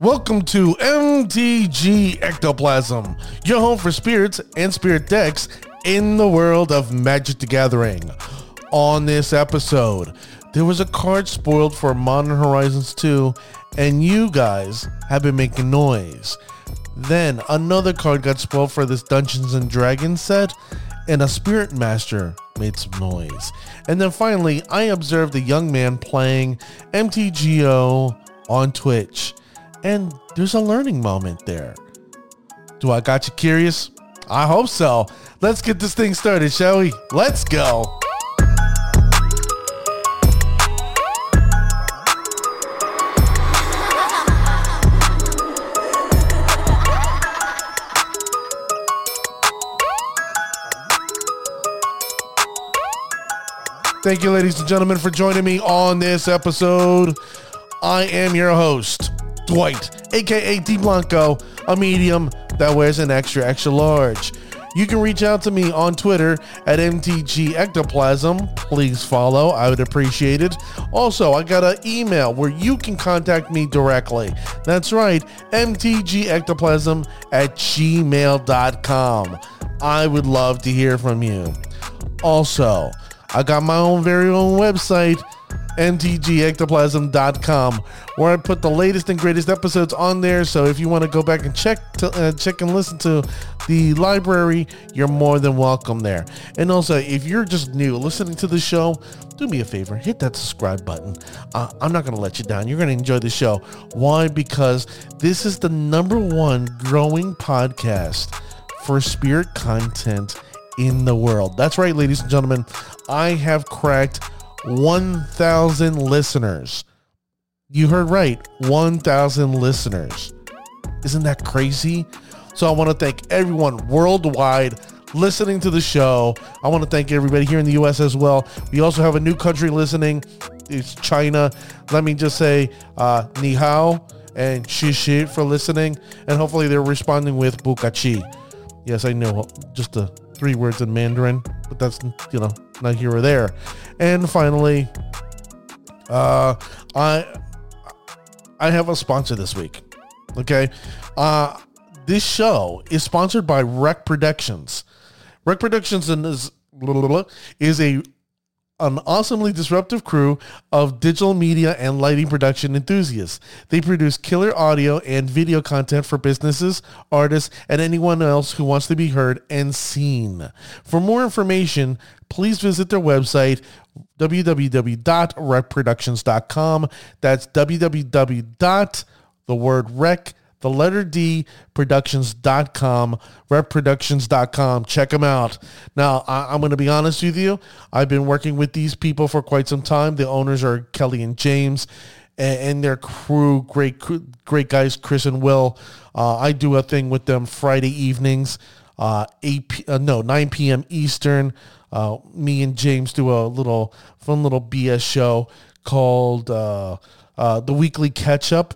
Welcome to MTG Ectoplasm, your home for spirits and spirit decks in the world of Magic the Gathering. On this episode, there was a card spoiled for Modern Horizons 2, and you guys have been making noise. Then another card got spoiled for this Dungeons and Dragons set, and a Spirit Master made some noise. And then finally, I observed a young man playing MTGO on Twitch and there's a learning moment there. Do I got you curious? I hope so. Let's get this thing started, shall we? Let's go. Thank you, ladies and gentlemen, for joining me on this episode. I am your host, Dwight, aka D Blanco, a medium that wears an extra extra large. You can reach out to me on Twitter at MTG Ectoplasm. Please follow. I would appreciate it. Also, I got an email where you can contact me directly. That's right, mtgectoplasm at gmail.com. I would love to hear from you. Also, I got my own very own website mtgectoplasm.com where I put the latest and greatest episodes on there. So if you want to go back and check to, uh, check and listen to the library, you're more than welcome there. And also, if you're just new listening to the show, do me a favor, hit that subscribe button. Uh, I'm not going to let you down. You're going to enjoy the show. Why? Because this is the number one growing podcast for spirit content in the world. That's right, ladies and gentlemen. I have cracked 1,000 listeners. You heard right, 1,000 listeners. Isn't that crazy? So I want to thank everyone worldwide listening to the show. I want to thank everybody here in the US as well. We also have a new country listening. It's China. Let me just say uh, ni hao and shi shi for listening. And hopefully they're responding with bukachi. Yes, I know just the three words in Mandarin, but that's, you know, not here or there. And finally, uh, I I have a sponsor this week. Okay, uh, this show is sponsored by Rec Productions. Rec Productions is is a an awesomely disruptive crew of digital media and lighting production enthusiasts. They produce killer audio and video content for businesses, artists, and anyone else who wants to be heard and seen. For more information, please visit their website, www.recproductions.com. That's www. the word rec the letter D productions.com, repproductions.com. Check them out. Now, I, am going to be honest with you. I've been working with these people for quite some time. The owners are Kelly and James and, and their crew, great, great guys, Chris and Will. Uh, I do a thing with them Friday evenings, uh, 8 p- uh, no, 9 p.m. Eastern. Uh, me and James do a little fun little BS show called uh, uh, the Weekly Catch Up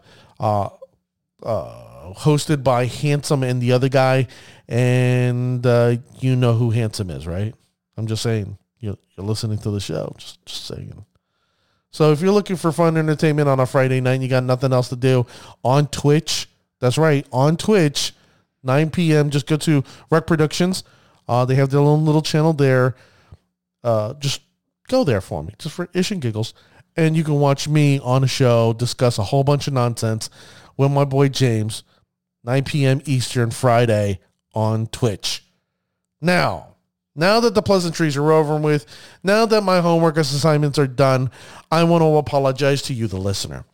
uh, hosted by Handsome and the other guy, and uh, you know who Handsome is, right? I'm just saying. You're, you're listening to the show. Just, just saying. So if you're looking for fun entertainment on a Friday night, and you got nothing else to do on Twitch. That's right, on Twitch, 9 p.m. Just go to Rec Productions. Uh, they have their own little channel there. Uh, just go there for me, just for ish and giggles, and you can watch me on a show discuss a whole bunch of nonsense with my boy James, 9 p.m. Eastern Friday on Twitch. Now, now that the pleasantries are over with, now that my homework assignments are done, I want to apologize to you, the listener.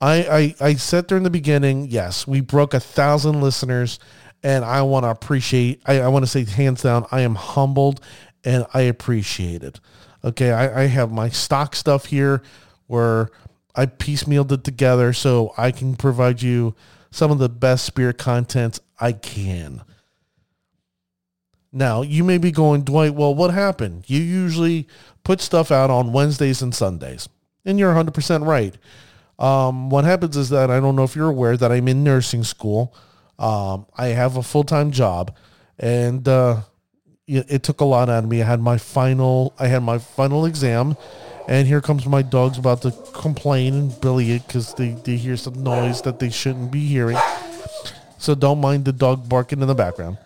I, I, I said there in the beginning, yes, we broke a thousand listeners, and I want to appreciate, I, I want to say hands down, I am humbled and I appreciate it. Okay, I, I have my stock stuff here where I piecemealed it together so I can provide you some of the best spirit content I can. Now, you may be going, Dwight, well, what happened? You usually put stuff out on Wednesdays and Sundays. And you're 100% right. Um, what happens is that I don't know if you're aware that I'm in nursing school. Um, I have a full-time job and uh, it, it took a lot out of me. I had my final, I had my final exam And here comes my dogs about to complain and billy it because they, they hear some noise that they shouldn't be hearing. So don't mind the dog barking in the background.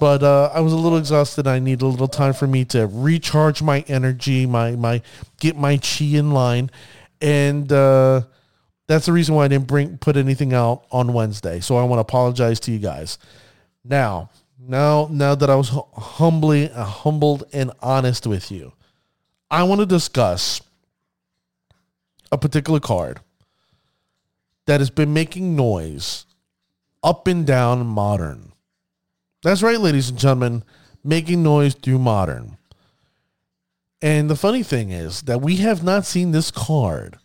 But uh, I was a little exhausted. I need a little time for me to recharge my energy, my my get my chi in line, and uh, that's the reason why I didn't bring put anything out on Wednesday. So I want to apologize to you guys. Now, now, now that I was humbly uh, humbled and honest with you, I want to discuss a particular card that has been making noise up and down modern. That's right, ladies and gentlemen, making noise through modern. And the funny thing is that we have not seen this card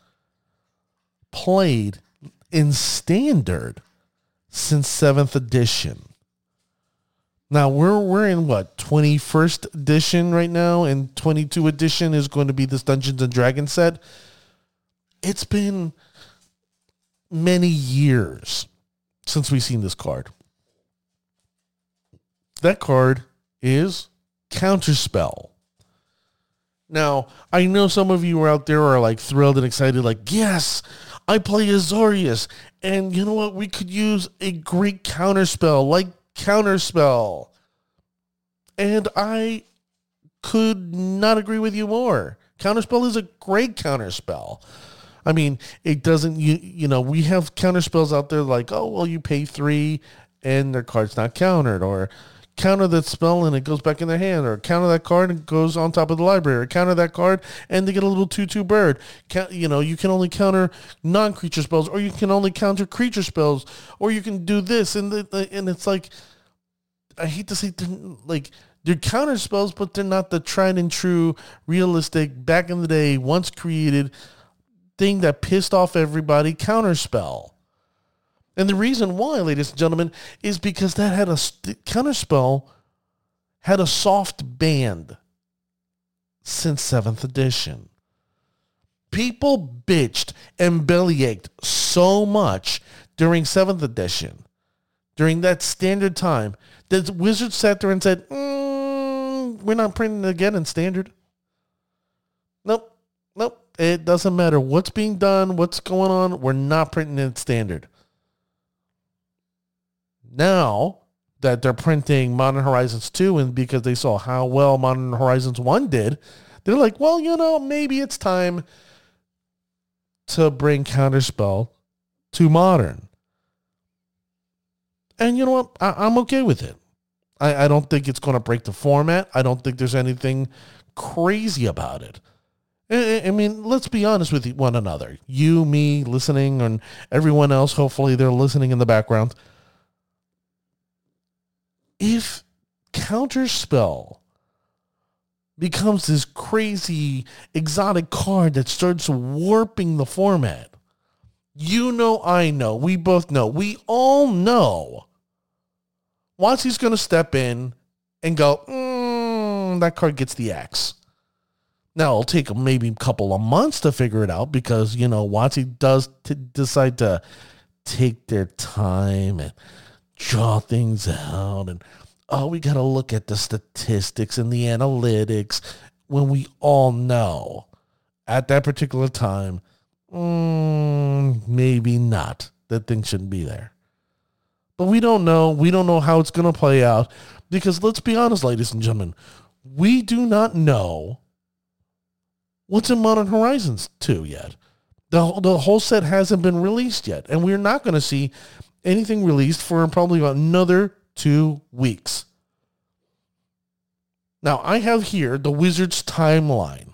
played in standard since 7th edition. Now we're we're in what 21st edition right now and 22 edition is going to be this Dungeons and Dragons set. It's been many years since we've seen this card. That card is Counterspell. Now, I know some of you out there are like thrilled and excited, like, yes, I play Azorius. And you know what? We could use a great counterspell like Counterspell. And I could not agree with you more. Counterspell is a great counterspell. I mean, it doesn't you you know, we have counterspells out there like, oh well you pay three and their card's not countered, or counter that spell and it goes back in their hand, or counter that card and it goes on top of the library, or counter that card and they get a little two-two bird. Count, you know, you can only counter non-creature spells, or you can only counter creature spells, or you can do this, and the, and it's like, I hate to say, like they're counter spells, but they're not the tried and true, realistic, back in the day, once created thing that pissed off everybody counter spell. And the reason why, ladies and gentlemen, is because that had a counterspell had a soft band since seventh edition. People bitched and bellyached so much during seventh edition, during that standard time, that Wizards sat there and said, mm, "We're not printing it again in standard." Nope, nope. It doesn't matter what's being done, what's going on. We're not printing it in standard now that they're printing Modern Horizons 2 and because they saw how well Modern Horizons 1 did, they're like, well, you know, maybe it's time to bring Counterspell to Modern. And you know what? I, am okay with it. I, I don't think it's going to break the format. I don't think there's anything crazy about it. I, I mean, let's be honest with one another. You, me, listening, and everyone else, hopefully they're listening in the background if Counterspell becomes this crazy exotic card that starts warping the format, you know, I know, we both know, we all know. he's going to step in and go, mm, that card gets the X. Now it'll take maybe a couple of months to figure it out because you know WotC does t- decide to take their time and draw things out and oh we got to look at the statistics and the analytics when we all know. At that particular time mm, maybe not. That thing shouldn't be there. But we don't know. We don't know how it's going to play out because let's be honest ladies and gentlemen we do not know what's in modern horizons 2 yet. The, the whole set hasn't been released yet and we're not going to see anything released for probably another two weeks. Now I have here the Wizards timeline.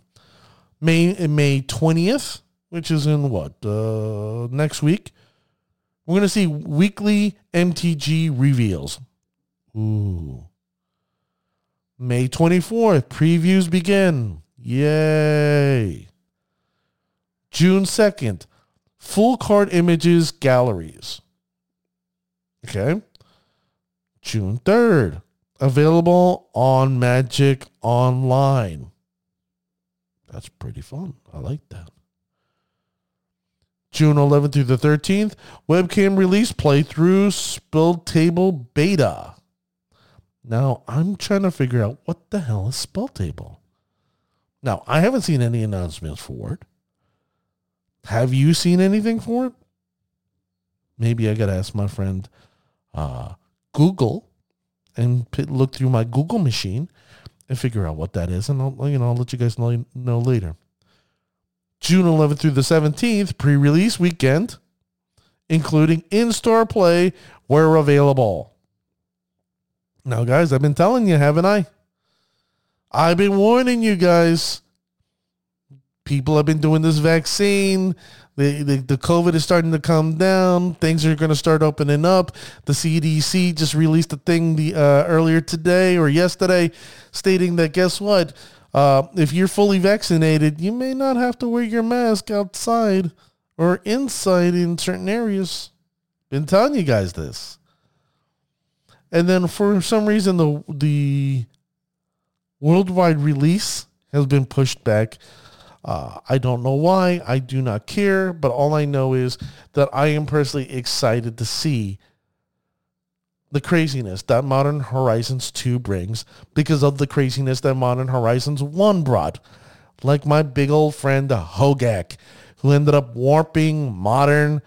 May May 20th, which is in what? Uh, next week. We're going to see weekly MTG reveals. Ooh. May 24th, previews begin. Yay. June 2nd, full card images galleries. Okay. June 3rd. Available on Magic Online. That's pretty fun. I like that. June 11th through the 13th, webcam release playthrough Spell Table Beta. Now, I'm trying to figure out what the hell is Spell Table. Now, I haven't seen any announcements for it. Have you seen anything for it? Maybe I got to ask my friend uh, Google and look through my Google machine and figure out what that is, and I'll you know I'll let you guys know, know later. June 11th through the 17th, pre-release weekend, including in-store play where available. Now, guys, I've been telling you, haven't I? I've been warning you guys. People have been doing this vaccine. The, the, the COVID is starting to come down. Things are going to start opening up. The CDC just released a thing the uh, earlier today or yesterday stating that guess what? Uh, if you're fully vaccinated, you may not have to wear your mask outside or inside in certain areas. Been telling you guys this. And then for some reason the the worldwide release has been pushed back. Uh, I don't know why. I do not care. But all I know is that I am personally excited to see the craziness that Modern Horizons 2 brings because of the craziness that Modern Horizons 1 brought. Like my big old friend Hogak, who ended up warping Modern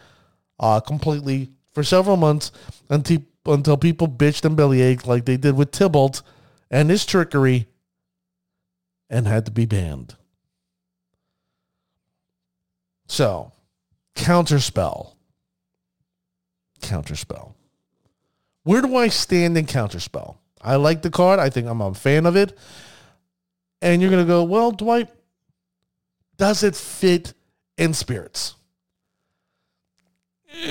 uh, completely for several months until, until people bitched and bellyached like they did with Tibalt and his trickery and had to be banned. So, counterspell. Counterspell. Where do I stand in counterspell? I like the card. I think I'm a fan of it. And you're going to go, well, Dwight, does it fit in spirits?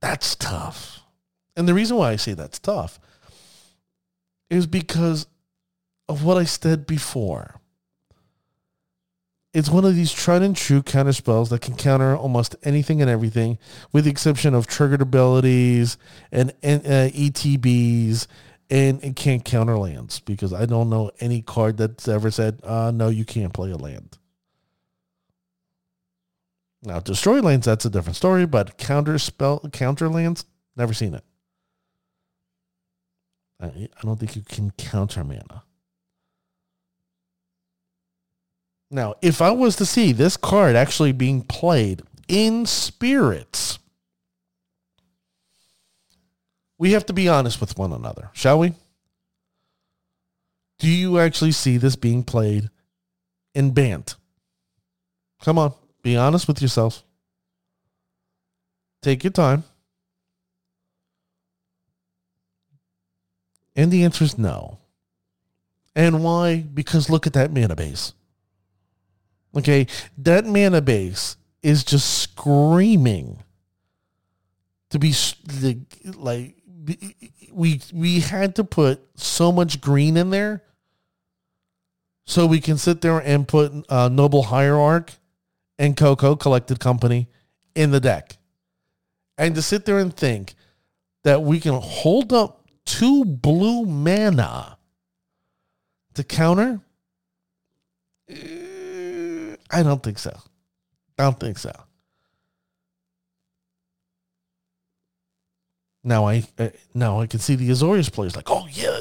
that's tough. And the reason why I say that's tough is because of what I said before. It's one of these tried and true counter spells that can counter almost anything and everything, with the exception of triggered abilities and, and uh, ETBs, and it can't counter lands because I don't know any card that's ever said, uh, "No, you can't play a land." Now, destroy lands that's a different story, but counter spell counter lands, never seen it. I, I don't think you can counter mana. Now, if I was to see this card actually being played in spirits, we have to be honest with one another, shall we? Do you actually see this being played in Bant? Come on, be honest with yourself. Take your time. And the answer is no. And why? Because look at that mana base. Okay, that mana base is just screaming to be like we we had to put so much green in there so we can sit there and put uh, Noble Hierarch and Coco Collected Company in the deck, and to sit there and think that we can hold up two blue mana to counter? I don't think so. I don't think so. Now I uh, now I can see the Azorius players like, oh yeah,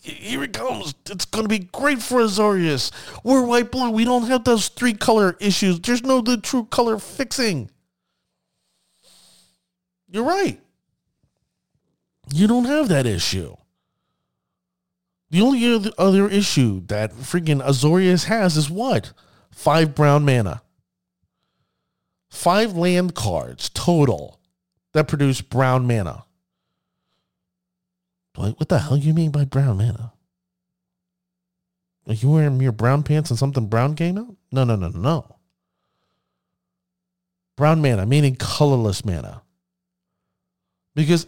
here it comes. It's going to be great for Azorius. We're white blue. We don't have those three color issues. There's no the true color fixing. You're right. You don't have that issue. The only other issue that freaking Azorius has is what? Five brown mana. Five land cards total that produce brown mana. What, what the hell do you mean by brown mana? Are you wearing your brown pants and something brown came out? No, no, no, no. Brown mana, meaning colorless mana. Because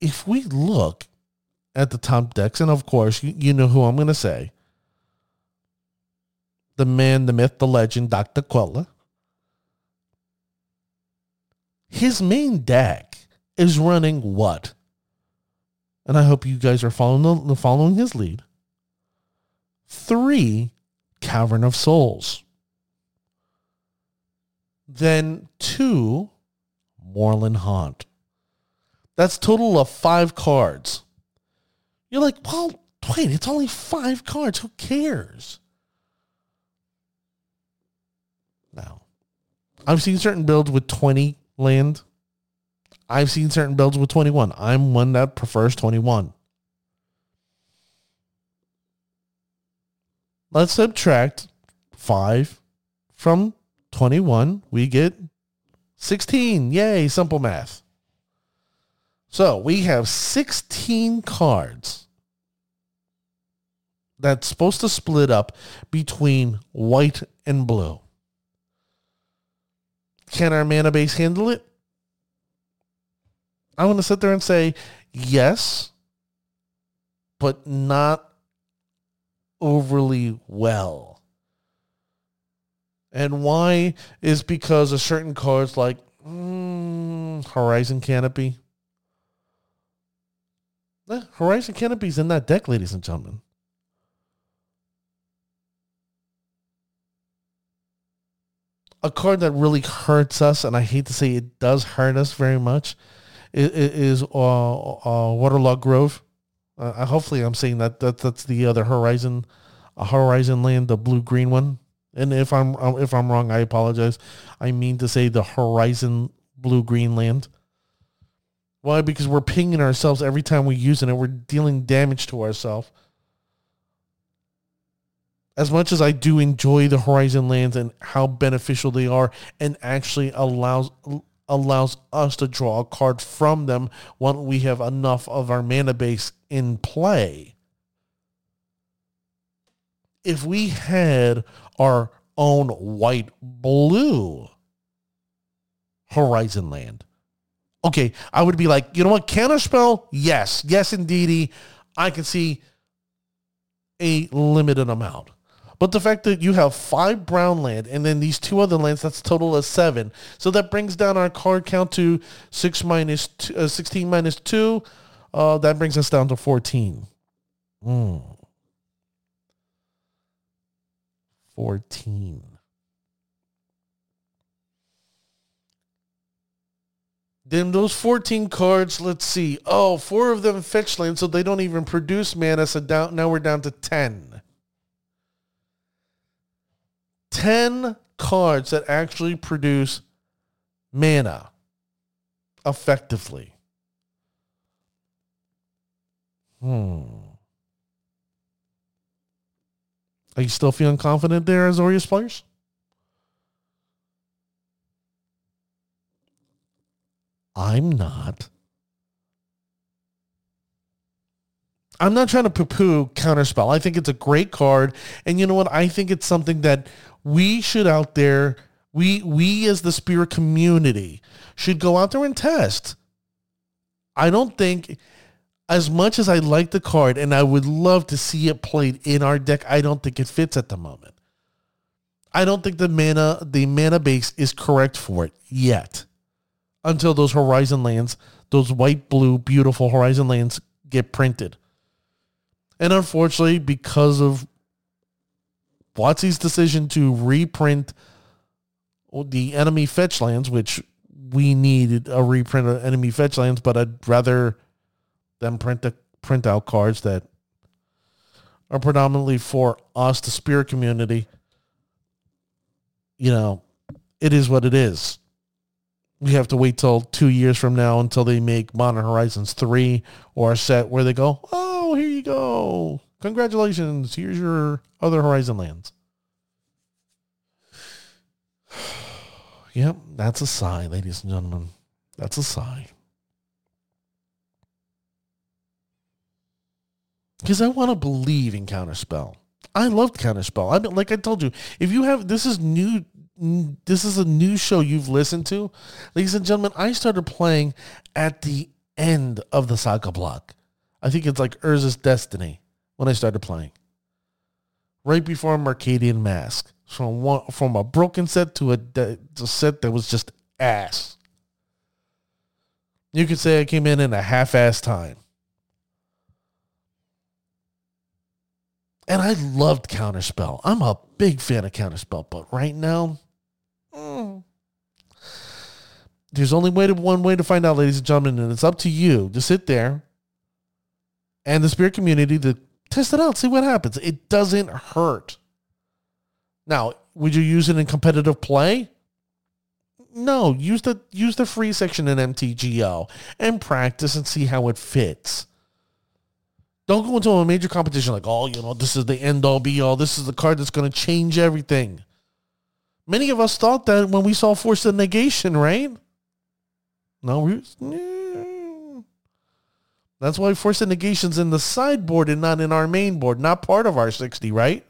if we look at the top decks, and of course, you, you know who I'm going to say the man, the myth, the legend, Dr. Queller. His main deck is running what? And I hope you guys are following the, following his lead. Three Cavern of Souls. Then two Moorland Haunt. That's total of five cards. You're like, well, Wait, it's only five cards. Who cares? No. I've seen certain builds with 20 land. I've seen certain builds with 21. I'm one that prefers 21. Let's subtract 5 from 21. We get 16. Yay, simple math. So we have 16 cards that's supposed to split up between white and blue. Can our mana base handle it? I want to sit there and say yes, but not overly well. And why is because a certain cards like mm, Horizon Canopy. Eh, Horizon Canopy's in that deck, ladies and gentlemen. A card that really hurts us, and I hate to say it does hurt us very much, is, is uh, uh, Waterlogged Grove. Uh, hopefully, I'm saying that, that that's the other Horizon, Horizon Land, the blue green one. And if I'm uh, if I'm wrong, I apologize. I mean to say the Horizon blue green land. Why? Because we're pinging ourselves every time we use it, and we're dealing damage to ourselves as much as I do enjoy the Horizon lands and how beneficial they are, and actually allows allows us to draw a card from them when we have enough of our mana base in play. If we had our own white blue Horizon land, okay, I would be like, you know what, counterspell? Yes, yes, indeedy. I can see a limited amount. But the fact that you have five brown land and then these two other lands, that's total of seven. So that brings down our card count to six minus two, uh, 16 minus two. Uh, that brings us down to 14. Mm. 14. Then those 14 cards, let's see. Oh, four of them fetch land, so they don't even produce mana. So down, now we're down to 10. 10 cards that actually produce mana effectively. Hmm. Are you still feeling confident there, Azorius players? I'm not. I'm not trying to poo-poo counterspell. I think it's a great card, and you know what? I think it's something that we should out there, we we as the spirit community should go out there and test. I don't think as much as I like the card and I would love to see it played in our deck, I don't think it fits at the moment. I don't think the mana the mana base is correct for it yet. Until those horizon lands, those white blue beautiful horizon lands get printed. And unfortunately, because of WotC's decision to reprint the enemy fetch lands, which we needed a reprint of enemy fetch lands, but I'd rather them print the print out cards that are predominantly for us, the spirit community. You know, it is what it is. We have to wait till two years from now until they make Modern Horizons 3 or a set where they go, oh, here you go. Congratulations. Here's your other Horizon lands. yep, that's a sigh, ladies and gentlemen. That's a sigh. Because I want to believe in Counterspell. I loved Counterspell. I mean, like I told you, if you have this is new this is a new show you've listened to, ladies and gentlemen, I started playing at the end of the saga block. I think it's like Urza's Destiny when I started playing. Right before Mercadian Mask, From one, from a broken set to a, a set that was just ass. You could say I came in in a half-ass time. And I loved Counterspell. I'm a big fan of Counterspell, but right now, mm, there's only way to, one way to find out, ladies and gentlemen, and it's up to you to sit there and the spirit community to Test it out, see what happens. It doesn't hurt. Now, would you use it in competitive play? No, use the use the free section in MTGO and practice and see how it fits. Don't go into a major competition like, oh, you know, this is the end all be all. This is the card that's going to change everything. Many of us thought that when we saw Force of Negation, right? No, we, that's why Force of Negation's in the sideboard and not in our main board, not part of our 60, right?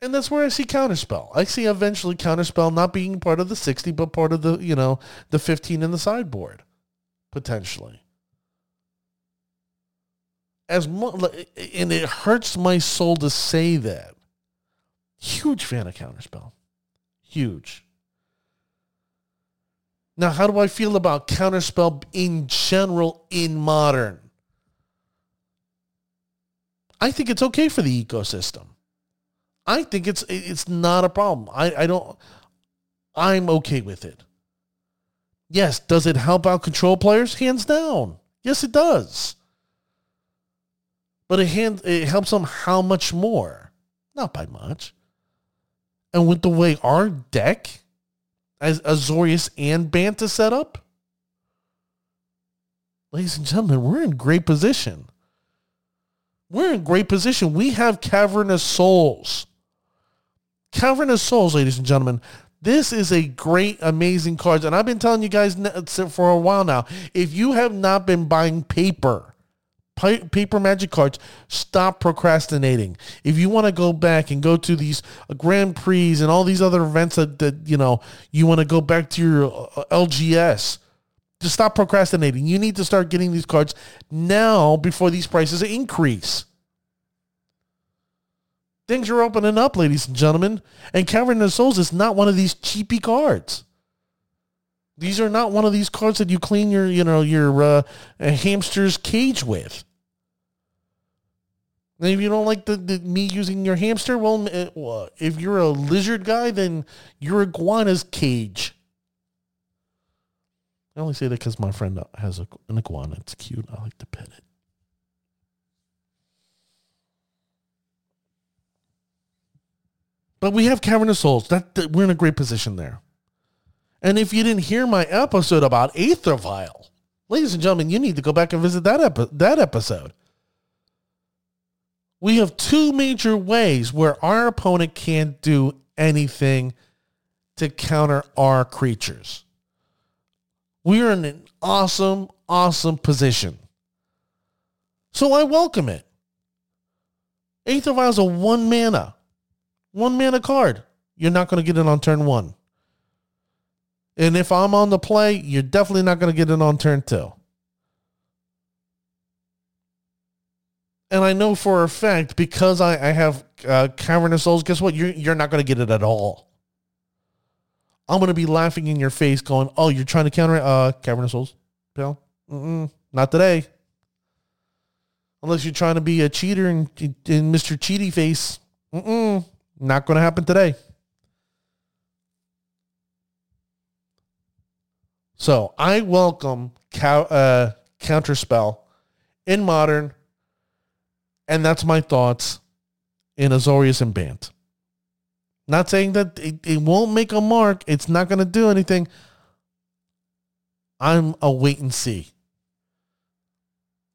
And that's where I see Counterspell. I see eventually Counterspell not being part of the 60, but part of the, you know, the 15 in the sideboard, potentially. As much, and it hurts my soul to say that. Huge fan of Counterspell. Huge. Now, how do I feel about Counterspell in general in modern? I think it's okay for the ecosystem. I think it's it's not a problem. I, I don't I'm okay with it. Yes, does it help out control players? Hands down. Yes, it does. But it hand it helps them how much more? Not by much. And with the way our deck as Azorius and Banta set up, ladies and gentlemen, we're in great position. We're in great position. We have Cavern of Souls. Cavern of Souls, ladies and gentlemen. This is a great, amazing card. And I've been telling you guys for a while now, if you have not been buying paper, paper magic cards, stop procrastinating. If you want to go back and go to these uh, Grand Prix and all these other events that, that you know, you want to go back to your uh, LGS, just stop procrastinating. You need to start getting these cards now before these prices increase. Things are opening up, ladies and gentlemen. And Cavern of Souls is not one of these cheapy cards. These are not one of these cards that you clean your, you know, your uh, hamster's cage with. And if you don't like the, the me using your hamster, well, uh, if you're a lizard guy, then your iguana's cage. I only say that because my friend has a, an iguana. It's cute. I like to pet it. But we have Cavern of Souls. That, that we're in a great position there. And if you didn't hear my episode about Aether Vial, ladies and gentlemen, you need to go back and visit that epi- that episode. We have two major ways where our opponent can't do anything to counter our creatures. We are in an awesome, awesome position. So I welcome it. Aether Vial is a one mana. One mana card. You're not going to get it on turn one. And if I'm on the play, you're definitely not going to get it on turn two. And I know for a fact because I, I have uh, Cavern of Souls, guess what? You're, you're not going to get it at all. I'm going to be laughing in your face going, oh, you're trying to counter uh, Cavern of Souls, pal? Mm-mm, not today. Unless you're trying to be a cheater and, and Mr. Cheaty Face. Mm-mm, not going to happen today. So I welcome uh, Counterspell in Modern, and that's my thoughts in Azorius and Bant. Not saying that it, it won't make a mark. It's not going to do anything. I'm a wait and see.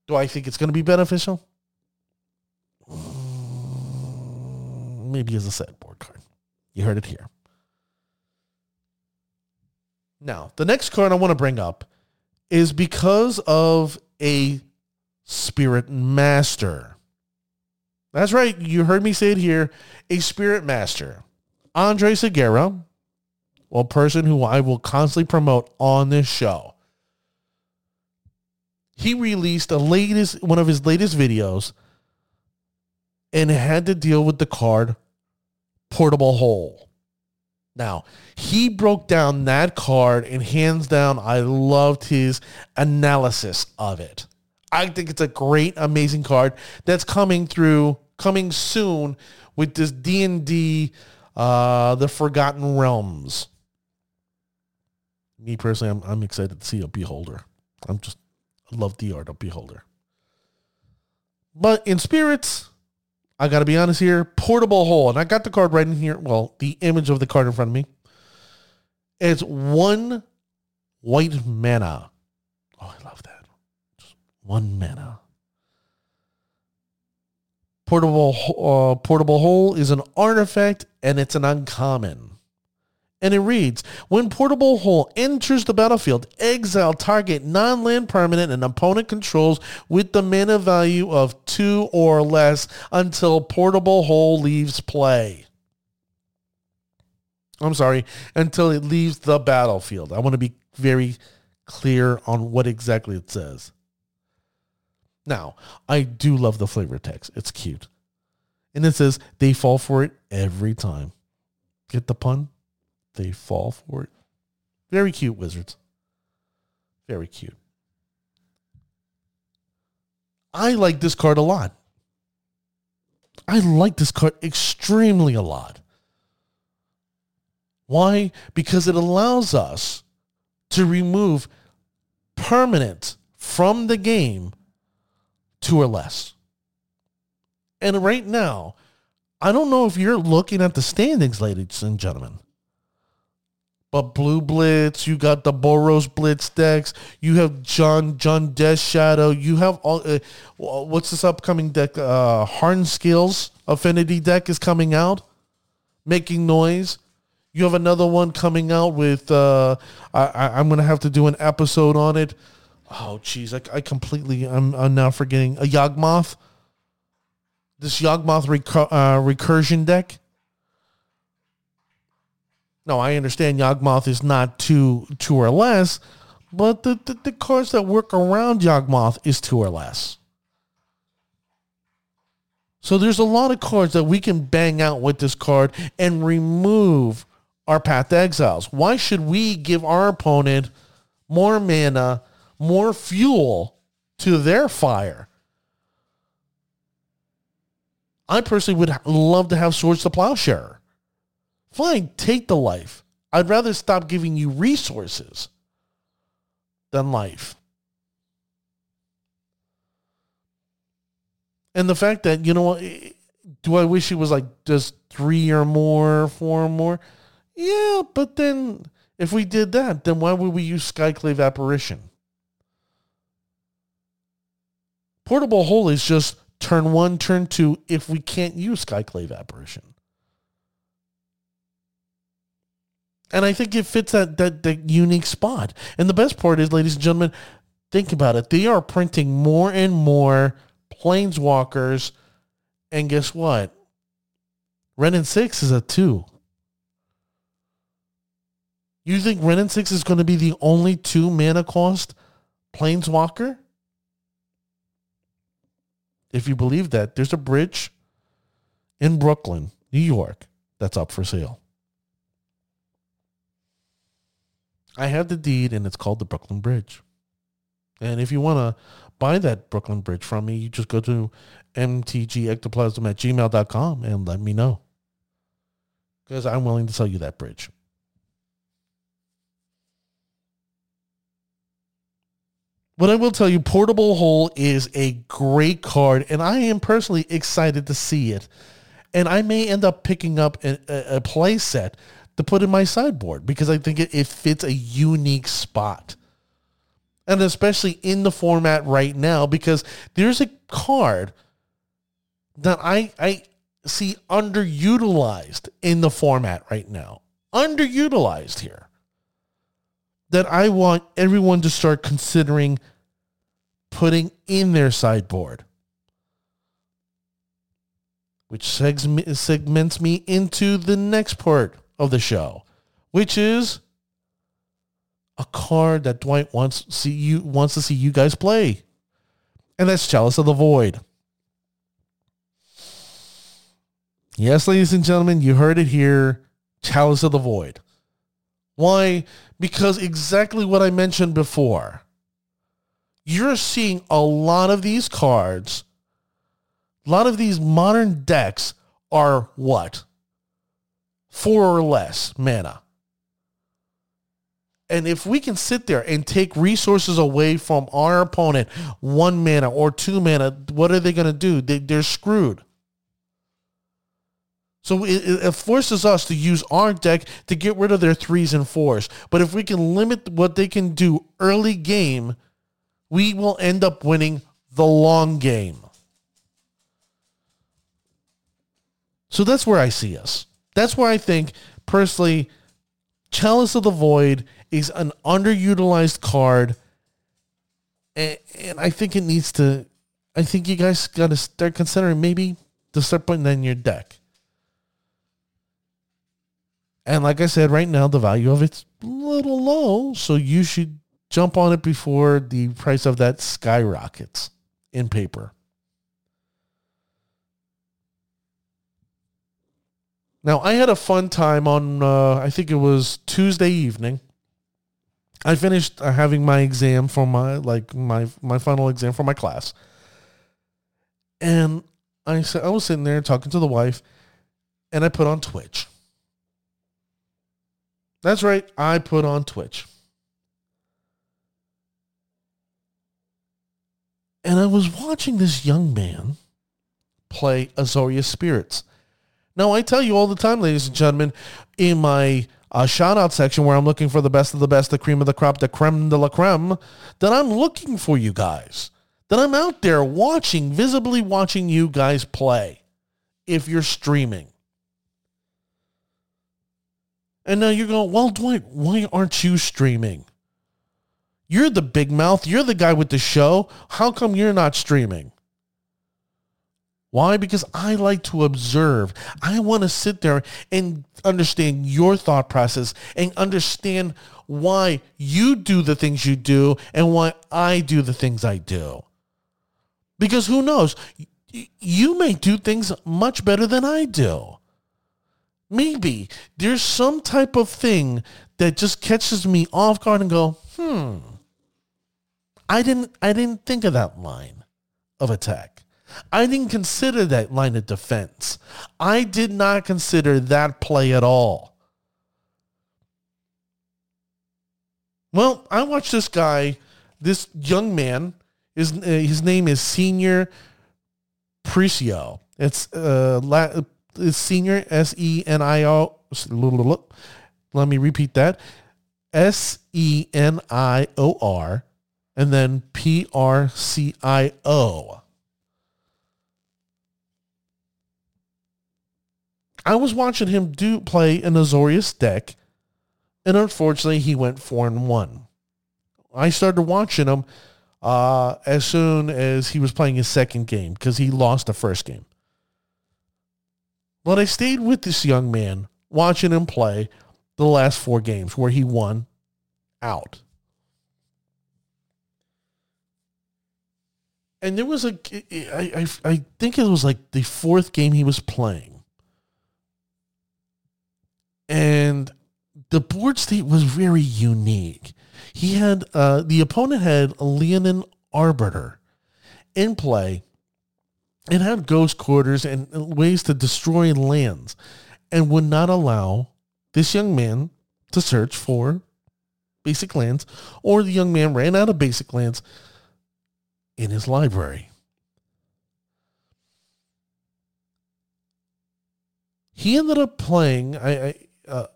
Do I think it's going to be beneficial? Maybe as a sideboard card. You heard it here. Now, the next card I want to bring up is because of a spirit master. That's right. You heard me say it here. A spirit master. Andre Segura, a person who I will constantly promote on this show. He released a latest one of his latest videos and had to deal with the card Portable Hole. Now, he broke down that card and hands down, I loved his analysis of it. I think it's a great, amazing card that's coming through, coming soon with this D&D, uh, The Forgotten Realms. Me personally, I'm, I'm excited to see a Beholder. I'm just, I love the art of Beholder. But in spirits, I got to be honest here, portable hole. And I got the card right in here. Well, the image of the card in front of me. It's one white mana. Oh, I love that. Just one mana. Portable uh, portable hole is an artifact and it's an uncommon. And it reads, when Portable Hole enters the battlefield, exile target non-land permanent and opponent controls with the mana value of two or less until Portable Hole leaves play. I'm sorry, until it leaves the battlefield. I want to be very clear on what exactly it says. Now, I do love the flavor text. It's cute. And it says they fall for it every time. Get the pun? They fall for it. Very cute wizards. Very cute. I like this card a lot. I like this card extremely a lot. Why? Because it allows us to remove permanent from the game two or less. And right now, I don't know if you're looking at the standings, ladies and gentlemen. But Blue Blitz, you got the Boros Blitz decks. You have John John Death Shadow. You have all. Uh, what's this upcoming deck? Uh, Hardened Scales Affinity deck is coming out, making noise. You have another one coming out with. Uh, I, am gonna have to do an episode on it. Oh, jeez, I, I completely. I'm, I'm now forgetting a Yawgmoth. This Yawgmoth recur, uh, recursion deck no, I understand Yawgmoth is not two two or less, but the, the, the cards that work around Yawgmoth is two or less. So there's a lot of cards that we can bang out with this card and remove our Path to Exiles. Why should we give our opponent more mana, more fuel to their fire? I personally would love to have Swords to Plowshare. Fine, take the life. I'd rather stop giving you resources than life. And the fact that, you know, what, do I wish it was like just three or more, four or more? Yeah, but then if we did that, then why would we use Skyclave Apparition? Portable Hole is just turn one, turn two if we can't use Skyclave Apparition. And I think it fits that, that, that unique spot. And the best part is, ladies and gentlemen, think about it. They are printing more and more planeswalkers. And guess what? Wrenn and Six is a two. You think Wrenn and Six is going to be the only two mana cost planeswalker? If you believe that, there's a bridge in Brooklyn, New York, that's up for sale. I have the deed and it's called the Brooklyn Bridge. And if you want to buy that Brooklyn Bridge from me, you just go to mtgectoplasm at gmail.com and let me know. Because I'm willing to sell you that bridge. But I will tell you, Portable Hole is a great card, and I am personally excited to see it. And I may end up picking up a, a, a play set to put in my sideboard because I think it, it fits a unique spot. And especially in the format right now, because there's a card that I I see underutilized in the format right now. Underutilized here. That I want everyone to start considering putting in their sideboard. Which segments me into the next part of the show, which is a card that Dwight wants see you wants to see you guys play. And that's Chalice of the Void. Yes, ladies and gentlemen, you heard it here. Chalice of the Void. Why? Because exactly what I mentioned before. You're seeing a lot of these cards, a lot of these modern decks are what? Four or less mana. And if we can sit there and take resources away from our opponent, one mana or two mana, what are they going to do? They, they're screwed. So it, it, forces us to use our deck to get rid of their threes and fours. But if we can limit what they can do early game, we will end up winning the long game. So that's where I see us. That's where I think, personally, Chalice of the Void is an underutilized card. And, and I think it needs to, I think you guys got to start considering maybe to start putting that in your deck. And like I said, right now the value of it's a little low, so you should jump on it before the price of that skyrockets in paper. Now, I had a fun time on, uh, I think it was Tuesday evening. I finished uh, having my exam for my, like, my, my final exam for my class. And I said, I was sitting there talking to the wife, and I put on Twitch. That's right, I put on Twitch. And I was watching this young man play Azorius Spirits. Now, I tell you all the time, ladies and gentlemen, in my uh, shout out section where I'm looking for the best of the best, the cream of the crop, the creme de la creme, that I'm looking for you guys. That I'm out there watching, visibly watching you guys play if you're streaming. And now you're going, well, Dwight, why aren't you streaming? You're the big mouth. You're the guy with the show. How come you're not streaming? Why? Because I like to observe. I want to sit there and understand your thought process and understand why you do the things you do and why I do the things I do. Because who knows? You may do things much better than I do. Maybe there's some type of thing that just catches me off guard and go, hmm. I didn't I didn't think of that line of attack. I didn't consider that line of defense. I did not consider that play at all. Well, I watched this guy, this young man. His uh, his name is Senior Precio. It's uh, it's Senior S E N I O. Let me repeat that. S E N I O R and then P R C I O. I was watching him do play an Azorius deck, and unfortunately, he went four and one. I started watching him uh, as soon as he was playing his second game because he lost the first game. But I stayed with this young man, watching him play the last four games where he won out. And there was a, I, I, I think it was like the fourth game he was playing and the board state was very unique. He had uh, the opponent had a Leonin Arbiter in play It had ghost quarters and ways to destroy lands and would not allow this young man to search for basic lands or the young man ran out of basic lands in his library. He ended up playing. I, I uh,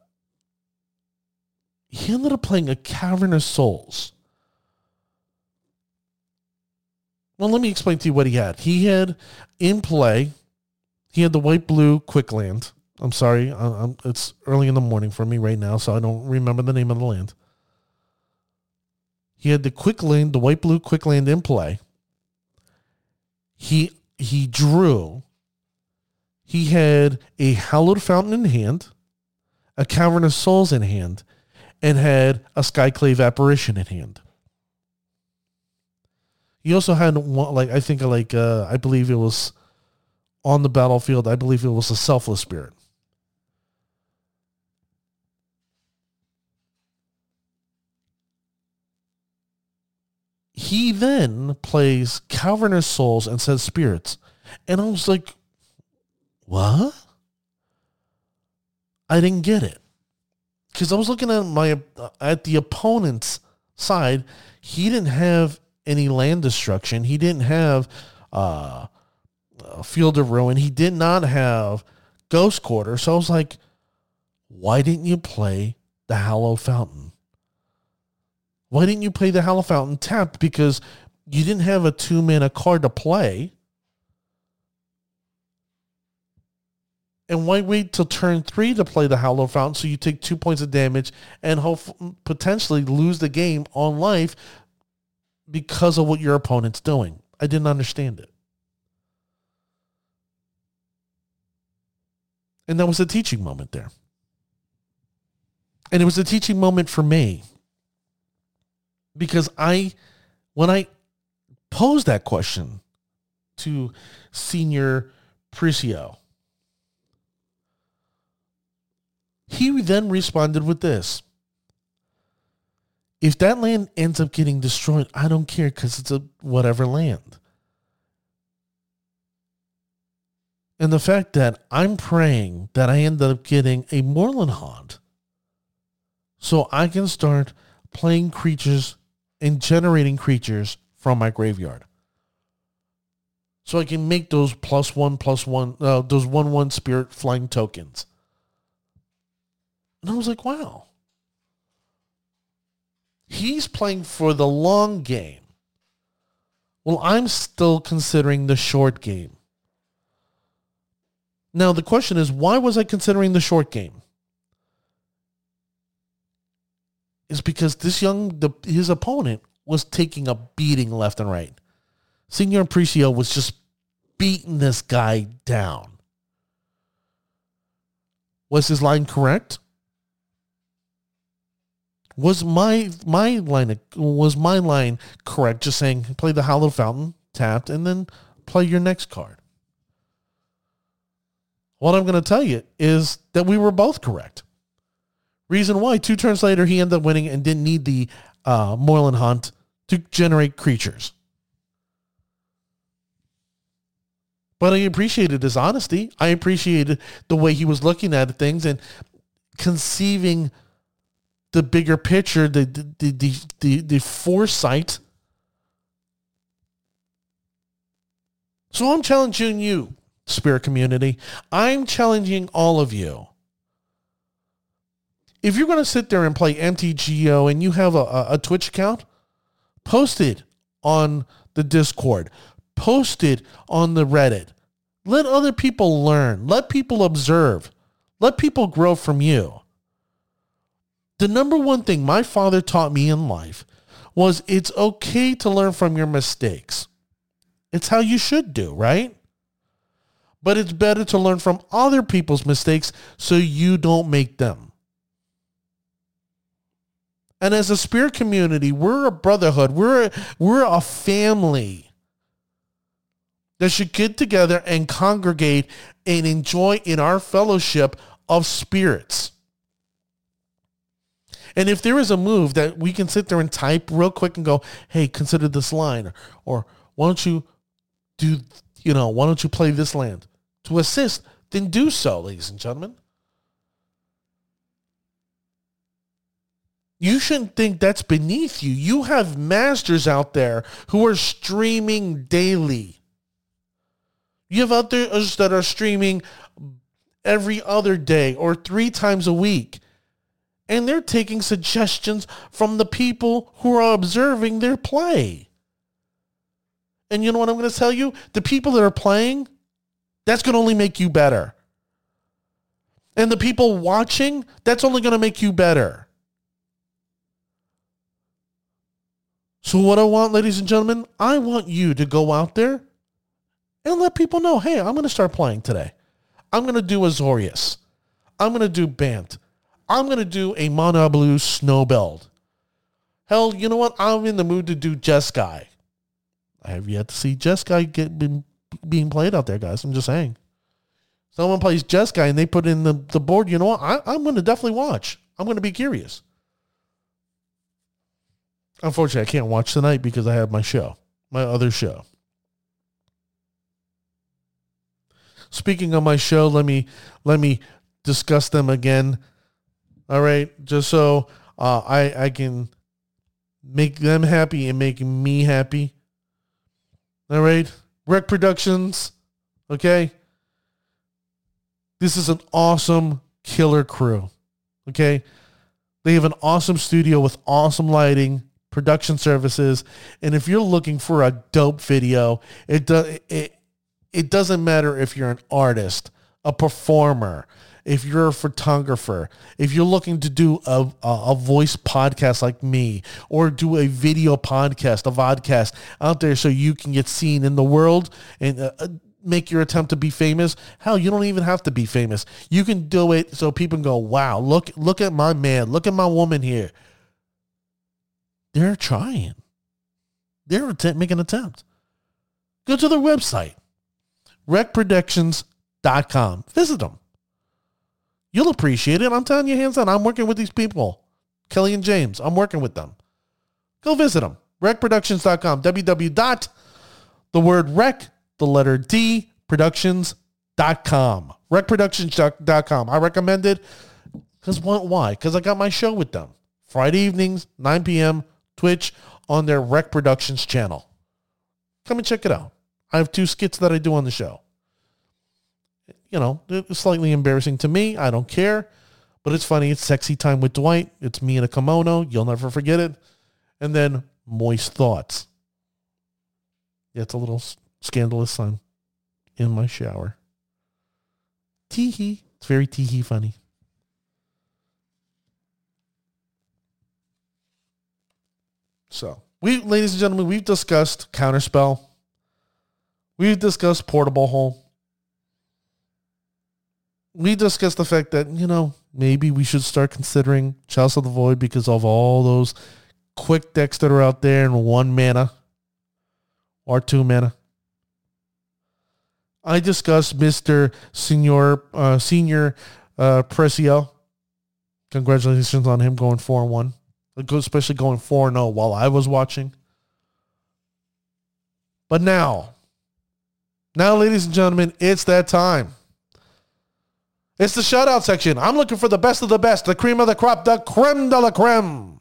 he ended up playing a Cavern of Souls. Well, let me explain to you what he had. He had in play, he had the white blue Quickland. I'm sorry, I'm, it's early in the morning for me right now, so I don't remember the name of the land. He had the Quickland, the white blue Quickland in play. He he drew. He had a hallowed fountain in hand a Cavern of Souls in hand, and had a Skyclave apparition in hand. He also had one, like I think like uh, I believe it was on the battlefield. I believe it was a selfless spirit. He then plays Cavern of Souls and says spirits. And I was like, what? I didn't get it. because I was looking at my at the opponent's side, he didn't have any land destruction. He didn't have uh, a field of ruin. He did not have ghost quarter. So I was like, why didn't you play the Hallowed Fountain? Why didn't you play the Hallowed Fountain tapped? Because you didn't have a two mana card to play. And why wait till turn three to play the Hallowed Fountain so you take two points of damage and hope potentially lose the game on life because of what your opponent's doing? I didn't understand it. And that was a teaching moment there. And it was a teaching moment for me because I, when I posed that question to Senior Pricio, He then responded with this If that land ends up getting destroyed, I don't care because it's a whatever land. And the fact that I'm praying that I end up getting a Moorland Haunt so I can start playing creatures and generating creatures from my graveyard. So I can make those plus one, plus one, uh, those one, one spirit flying tokens. And I was like, wow. He's playing for the long game. Well, I'm still considering the short game. Now, the question is, why was I considering the short game? Is because this young, the, his opponent was taking a beating left and right. Senior Pricio was just beating this guy down. Was his line correct? Was my my line was my line correct? Just saying, play the Hallowed Fountain tapped, and then play your next card. What I'm going to tell you is that we were both correct. Reason why two turns later he ended up winning and didn't need the uh, Moorland Haunt to generate creatures. But I appreciated his honesty. I appreciated the way he was looking at things and conceiving the bigger picture, the the the the, the foresight. So I'm challenging you, spirit community. I'm challenging all of you. If you're going to sit there and play MTGO and you have a, a, a Twitch account, post it on the Discord, post it on the Reddit. Let other people learn. Let people observe. Let people grow from you the number one thing my father taught me in life was it's okay to learn from your mistakes. It's how you should do, right? But it's better to learn from other people's mistakes so you don't make them. And as a spirit community, we're a brotherhood. We're a, we're a family that should get together and congregate and enjoy in our fellowship of spirits. And if there is a move that we can sit there and type real quick and go, hey, consider this line, or, why don't you do, you know, why don't you play this land to assist, then do so, ladies and gentlemen. You shouldn't think that's beneath you. You have masters out there who are streaming daily. You have others that are streaming every other day or three times a week and they're taking suggestions from the people who are observing their play. And you know what I'm going to tell you? The people that are playing, that's going to only make you better. And the people watching, that's only going to make you better. So what I want, ladies and gentlemen, I want you to go out there and let people know, hey, I'm going to start playing today. I'm going to do Azorius. I'm going to do Bant. I'm going to do a Mono Blue snow. Hell, you know what? I'm in the mood to do Jeskai. I have yet to see Jeskai get been, being played out there, guys. I'm just saying. Someone plays Jeskai and they put in the, the board. You know what? I, I'm going to definitely watch. I'm going to be curious. Unfortunately, I can't watch tonight because I have my show, my other show. Speaking of my show, let me let me discuss them again All right, just so uh, I I can make them happy and make me happy. All right, Rec Productions. Okay, this is an awesome killer crew. Okay, they have an awesome studio with awesome lighting, production services, and if you're looking for a dope video, it does it it doesn't matter if you're an artist, a performer, if you're a photographer, if you're looking to do a, a, voice podcast like me, or do a video podcast, a vodcast out there so you can get seen in the world and uh, uh, make your attempt to be famous, hell, you don't even have to be famous. You can do it so people can go, wow, look, look at my man, look at my woman here. They're trying. They're att- making an attempt. Go to their website, recproductions.com. Visit them. You'll appreciate it. I'm telling you, hands on. I'm working with these people. Kelly and James. I'm working with them. Go visit them. Recproductions.com. www. The word rec, the letter D, productions.com. Recproductions.com. I recommend it because why? Because I got my show with them. Friday evenings, 9 p.m., Twitch on their Rec Productions channel. Come and check it out. I have two skits that I do on the show you know, slightly embarrassing to me. I don't care. But it's funny. It's sexy time with Dwight. It's me in a kimono. You'll never forget it. And then moist thoughts. Yeah, it's a little scandalous. I'm in my shower. Teehee. It's very teehee funny. So, we, ladies and gentlemen, we've discussed Counterspell. We've discussed Portable Hole we discussed the fact that, you know, maybe we should start considering Chalice of the Void because of all those quick decks that are out there in one mana or two mana. I discussed Mr. Senior uh, Senior uh, Precio. Congratulations on him going 4 and 1. Especially going 4 0 while I was watching. But now, now, ladies and gentlemen, it's that time. It's the shutout section. I'm looking for the best of the best, the cream of the crop, the creme de la creme.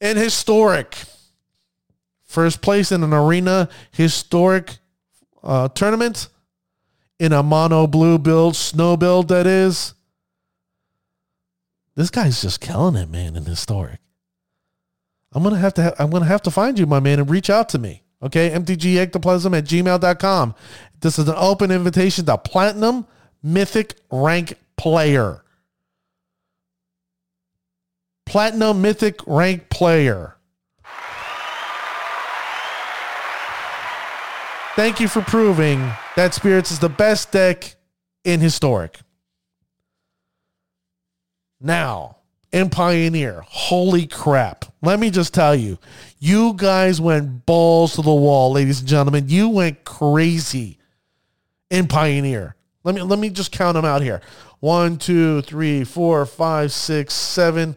In historic. First place in an arena historic uh, tournament in a mono blue build, snow build that is. This guy's just killing it, man, in historic. I'm gonna have to ha- I'm gonna have to find you, my man, and reach out to me. Okay, mtgectoplasm at gmail.com. This is an open invitation to platinum mythic rank player. Platinum mythic rank player. Thank you for proving that Spirits is the best deck in Historic. Now, in Pioneer, holy crap. Let me just tell you, you guys went balls to the wall, ladies and gentlemen. You went crazy in Pioneer. Let me let me just count them out here. One, two, three, four, five, six, seven.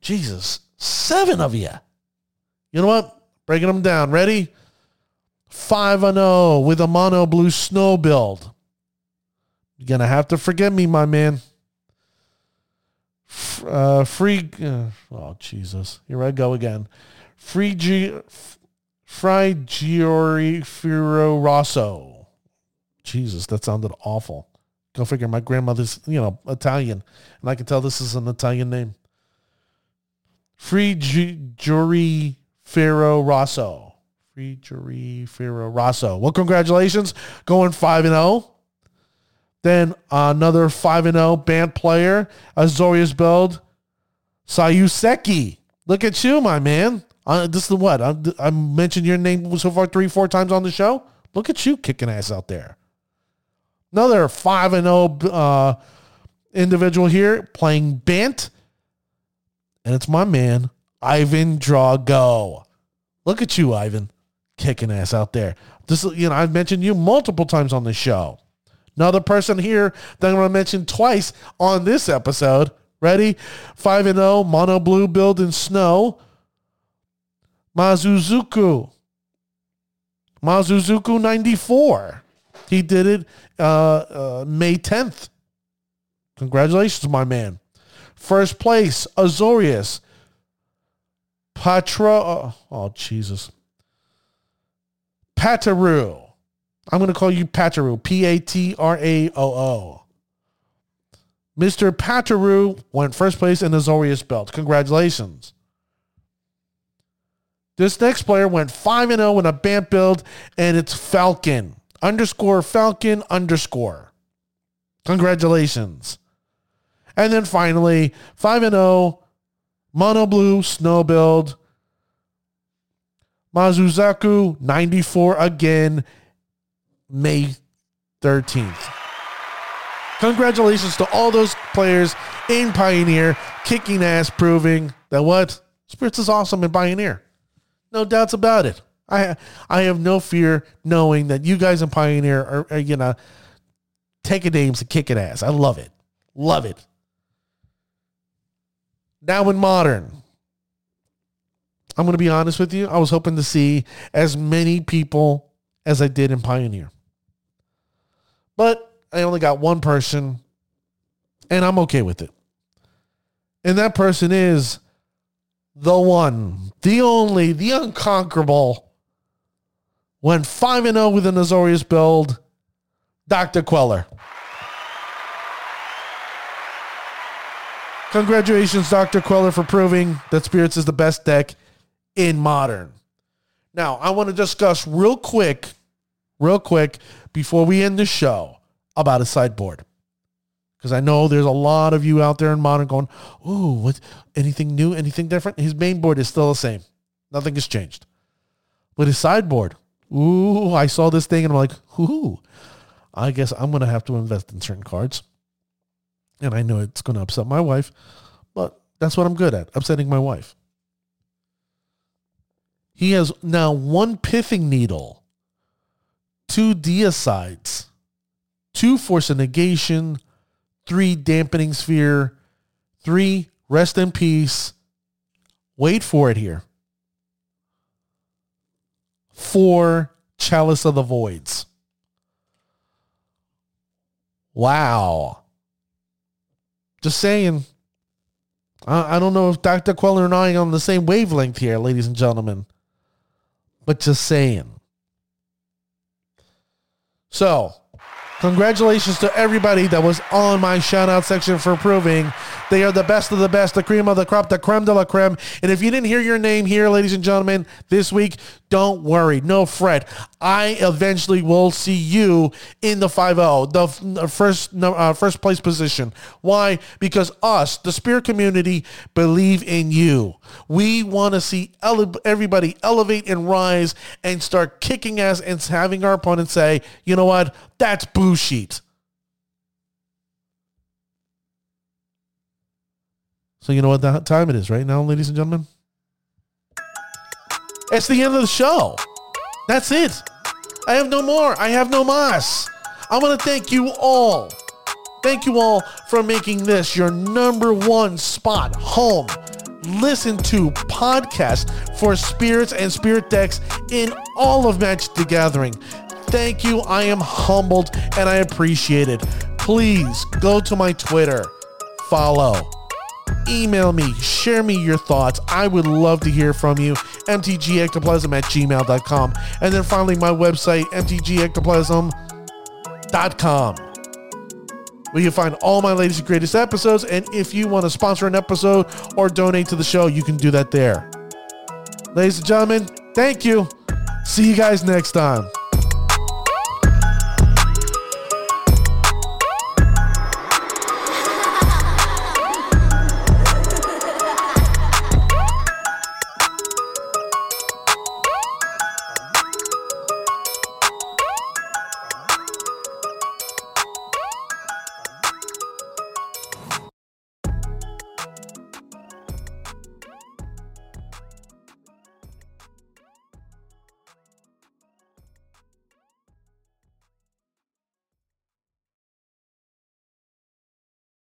Jesus, seven of you. You know what? Breaking them down. Ready? Five and zero oh with a mono blue snow build. You're gonna have to forgive me, my man. Uh, free. Uh, oh Jesus! Here I go again. Free G. Fry Giori Firo Rosso. Jesus, that sounded awful. Go figure. My grandmother's, you know, Italian, and I can tell this is an Italian name. Free Giori Firo Rosso. Free Giori Firo Rosso. Well, congratulations, going five and zero. Oh. Then another 5 0 Bant player, Azorius build, Sayuseki. Look at you, my man. Uh, this is what? I, I mentioned your name so far three, four times on the show. Look at you kicking ass out there. Another 5 0 uh, individual here playing Bant. And it's my man, Ivan Drago. Look at you, Ivan, kicking ass out there. This, you know, I've mentioned you multiple times on the show. Another person here that I'm going to mention twice on this episode. Ready? 5 and 0, mono blue build in snow. Mazuzuku. Mazuzuku 94. He did it uh, uh, May 10th. Congratulations, my man. First place, Azorius. Patra. Oh, oh, Jesus. Pataru. I'm going to call you Pataru. P A T R A O O. Mr. Pataru went first place in the Azorius belt. Congratulations. This next player went 5 and 0 in a Bant build, and it's Falcon. Underscore Falcon underscore. Congratulations. And then finally, 5 and 0, Mono Blue Snow build. Mazuzaku 94 again, May 13th. Congratulations to all those players in Pioneer, kicking ass, proving that what? Spirits is awesome in Pioneer. No doubts about it. I I have no fear knowing that you guys in Pioneer are, are you know taking names and kicking ass. I love it. Love it. Now in modern, I'm to be honest with you. I was hoping to see as many people as I did in Pioneer. But I only got one person, and I'm okay with it. And that person is the one, the only, the unconquerable. Went 5 0 with an Azorius build, Dr. Queller. Congratulations, Dr. Queller, for proving that Spirits is the best deck in modern. Now, I want to discuss real quick, real quick, before we end the show about a sideboard. Because I know there's a lot of you out there in modern going, ooh, what anything new, anything different? His main board is still the same. Nothing has changed. But his sideboard, ooh, I saw this thing and I'm like, ooh, I guess I'm gonna have to invest in certain cards. And I know it's gonna upset my wife, but that's what I'm good at, upsetting my wife. He has now one pithing needle, two deicides, two force of negation, three dampening sphere, three rest in peace. Wait for it here. Four chalice of the voids. Wow. Just saying. I, I don't know if Dr. Queller and I are on the same wavelength here, ladies and gentlemen. But just saying. So, Congratulations to everybody that was on my shout out section for proving they are the best of the best, the cream of the crop, the creme de la creme. And if you didn't hear your name here, ladies and gentlemen, this week, don't worry, no fret. I eventually will see you in the 5-0, the first uh, first place position. Why? Because us, the spirit community, believe in you. We want to see ele- everybody elevate and rise and start kicking ass and having our opponents say, you know what? That's bullshit. So you know what that time it is right now, ladies and gentlemen? It's the end of the show. That's it. I have no more. I have no mas. I want to thank you all. Thank you all for making this your number one spot home. Listen to podcast for spirits and spirit decks in all of Magic the Gathering. Thank you. I am humbled and I appreciate it. Please go to my Twitter, follow email me, share me your thoughts. I would love to hear from you. mtgectoplasm at gmail.com. And then finally, my website, mtgectoplasm.com, where you find all my latest and greatest episodes. And if you want to sponsor an episode or donate to the show, you can do that there. Ladies and gentlemen, thank you. See you guys next time.